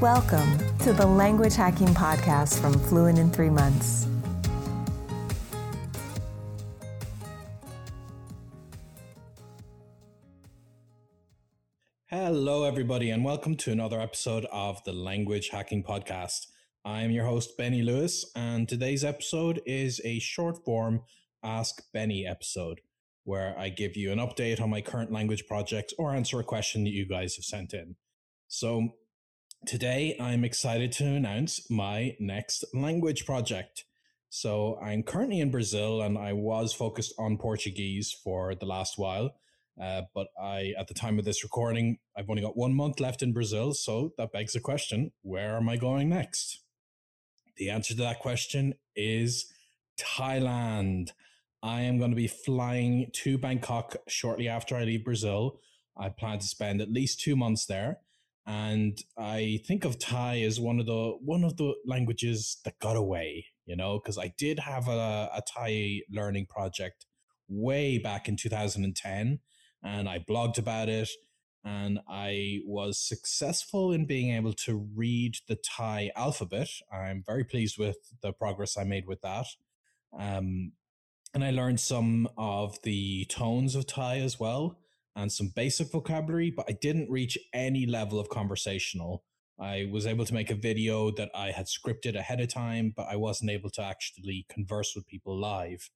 Welcome to the Language Hacking Podcast from Fluent in Three Months. Hello, everybody, and welcome to another episode of the Language Hacking Podcast. I am your host, Benny Lewis, and today's episode is a short form Ask Benny episode where I give you an update on my current language project or answer a question that you guys have sent in. So, Today, I'm excited to announce my next language project. So, I'm currently in Brazil and I was focused on Portuguese for the last while. Uh, but I, at the time of this recording, I've only got one month left in Brazil. So, that begs the question where am I going next? The answer to that question is Thailand. I am going to be flying to Bangkok shortly after I leave Brazil. I plan to spend at least two months there and I think of Thai as one of the one of the languages that got away, you know, because I did have a, a Thai learning project way back in 2010, and I blogged about it, and I was successful in being able to read the Thai alphabet. I'm very pleased with the progress I made with that. Um, and I learned some of the tones of Thai as well and some basic vocabulary, but I didn't reach any level of conversational. I was able to make a video that I had scripted ahead of time, but I wasn't able to actually converse with people live.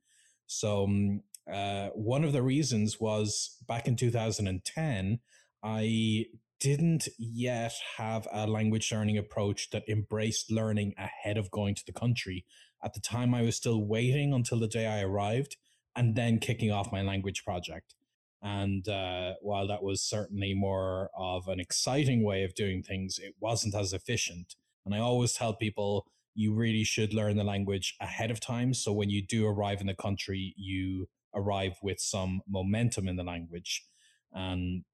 So, um, uh, one of the reasons was back in 2010, I didn't yet have a language learning approach that embraced learning ahead of going to the country. At the time, I was still waiting until the day I arrived and then kicking off my language project. And uh, while that was certainly more of an exciting way of doing things, it wasn't as efficient. And I always tell people you really should learn the language ahead of time. So when you do arrive in the country, you arrive with some momentum in the language. And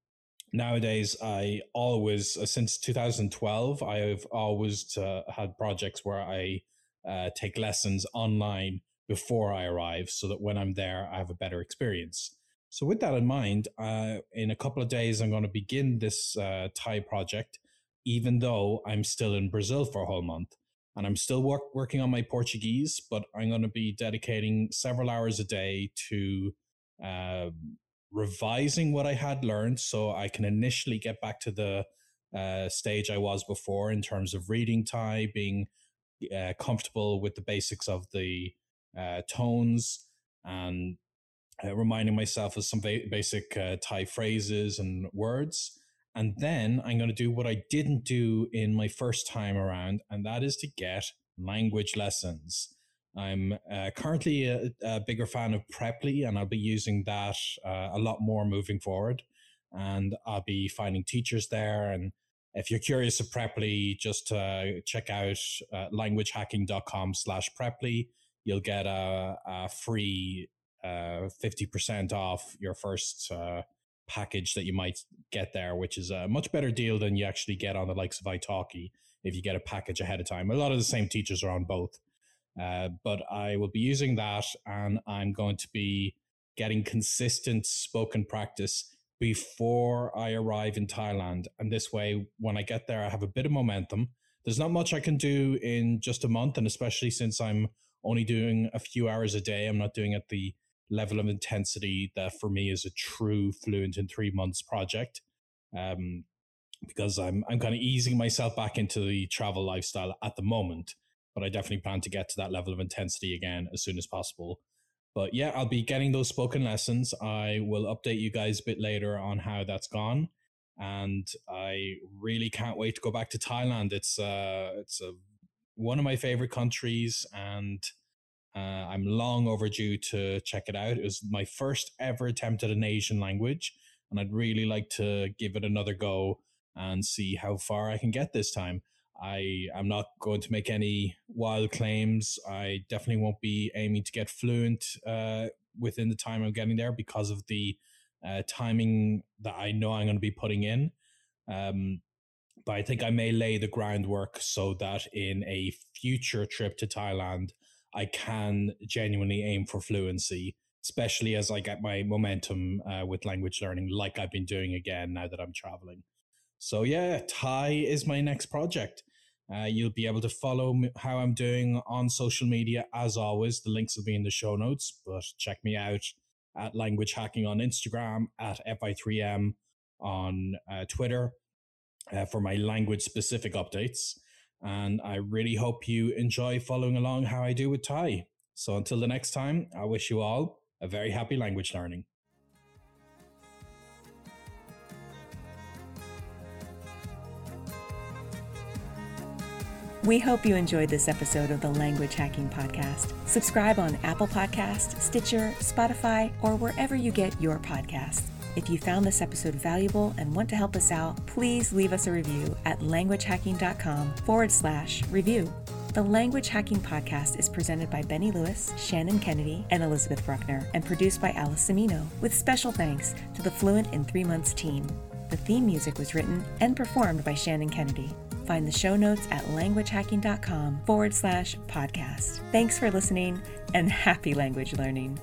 nowadays, I always, uh, since 2012, I've always uh, had projects where I uh, take lessons online before I arrive so that when I'm there, I have a better experience. So, with that in mind, uh, in a couple of days, I'm going to begin this uh, Thai project, even though I'm still in Brazil for a whole month. And I'm still work, working on my Portuguese, but I'm going to be dedicating several hours a day to uh, revising what I had learned so I can initially get back to the uh, stage I was before in terms of reading Thai, being uh, comfortable with the basics of the uh, tones and uh, reminding myself of some va- basic uh, Thai phrases and words. And then I'm going to do what I didn't do in my first time around, and that is to get language lessons. I'm uh, currently a, a, bigger fan of Preply, and I'll be using that uh, a lot more moving forward. And I'll be finding teachers there. And if you're curious of Preply, just uh, check out uh, languagehacking.com slash Preply. You'll get a, a free 50% off your first uh, package that you might get there, which is a much better deal than you actually get on the likes of italki if you get a package ahead of time. A lot of the same teachers are on both. Uh, but I will be using that and I'm going to be getting consistent spoken practice before I arrive in Thailand. And this way, when I get there, I have a bit of momentum. There's not much I can do in just a month. And especially since I'm only doing a few hours a day, I'm not doing it the level of intensity that for me is a true fluent in three months project. Um, because I'm I'm kind of easing myself back into the travel lifestyle at the moment, but I definitely plan to get to that level of intensity again as soon as possible. But yeah, I'll be getting those spoken lessons. I will update you guys a bit later on how that's gone, and I really can't wait to go back to Thailand. It's uh, it's a one of my favorite countries, and uh, I'm long overdue to check it out. It was my first ever attempt at an Asian language, and I'd really like to give it another go and see how far I can get this time. I am not going to make any wild claims. I definitely won't be aiming to get fluent uh, within the time I'm getting there because of the uh, timing that I know I'm going to be putting in. Um, but I think I may lay the groundwork so that in a future trip to Thailand, I can genuinely aim for fluency, especially as I get my momentum uh, with language learning, like I've been doing again now that I'm traveling. So, yeah, Thai is my next project. Uh, you'll be able to follow how I'm doing on social media as always. The links will be in the show notes, but check me out at Language Hacking on Instagram, at FI3M on uh, Twitter uh, for my language specific updates. And I really hope you enjoy following along how I do with Thai. So until the next time, I wish you all a very happy language learning. We hope you enjoyed this episode of the Language Hacking Podcast. Subscribe on Apple Podcast, Stitcher, Spotify, or wherever you get your podcasts. If you found this episode valuable and want to help us out, please leave us a review at languagehacking.com forward slash review. The Language Hacking Podcast is presented by Benny Lewis, Shannon Kennedy, and Elizabeth Bruckner, and produced by Alice Semino, with special thanks to the Fluent in Three Months team. The theme music was written and performed by Shannon Kennedy. Find the show notes at languagehacking.com forward slash podcast. Thanks for listening and happy language learning.